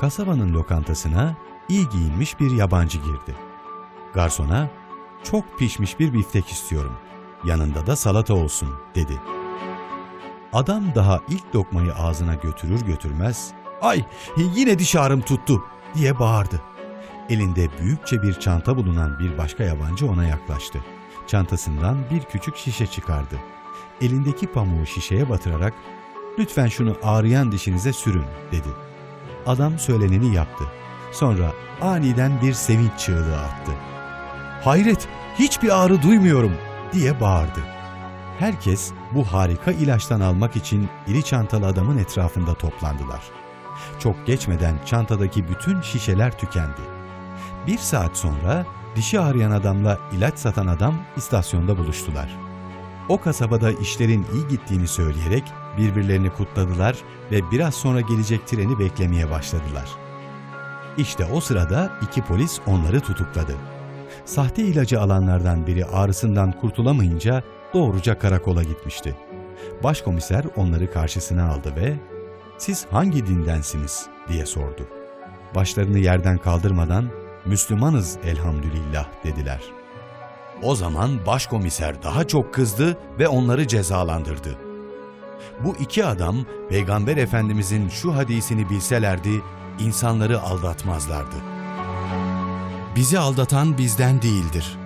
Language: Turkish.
Kasabanın lokantasına iyi giyinmiş bir yabancı girdi. Garsona, çok pişmiş bir biftek istiyorum. Yanında da salata olsun, dedi. Adam daha ilk lokmayı ağzına götürür götürmez, ay yine diş ağrım tuttu diye bağırdı. Elinde büyükçe bir çanta bulunan bir başka yabancı ona yaklaştı. Çantasından bir küçük şişe çıkardı. Elindeki pamuğu şişeye batırarak, lütfen şunu ağrıyan dişinize sürün, dedi. Adam söyleneni yaptı. Sonra aniden bir sevinç çığlığı attı. Hayret, hiçbir ağrı duymuyorum diye bağırdı. Herkes bu harika ilaçtan almak için iri çantalı adamın etrafında toplandılar. Çok geçmeden çantadaki bütün şişeler tükendi. Bir saat sonra dişi ağrıyan adamla ilaç satan adam istasyonda buluştular. O kasabada işlerin iyi gittiğini söyleyerek birbirlerini kutladılar ve biraz sonra gelecek treni beklemeye başladılar. İşte o sırada iki polis onları tutukladı. Sahte ilacı alanlardan biri ağrısından kurtulamayınca doğruca karakola gitmişti. Başkomiser onları karşısına aldı ve "Siz hangi dindensiniz?" diye sordu. Başlarını yerden kaldırmadan "Müslümanız elhamdülillah." dediler. O zaman başkomiser daha çok kızdı ve onları cezalandırdı. Bu iki adam Peygamber Efendimizin şu hadisini bilselerdi insanları aldatmazlardı. Bizi aldatan bizden değildir.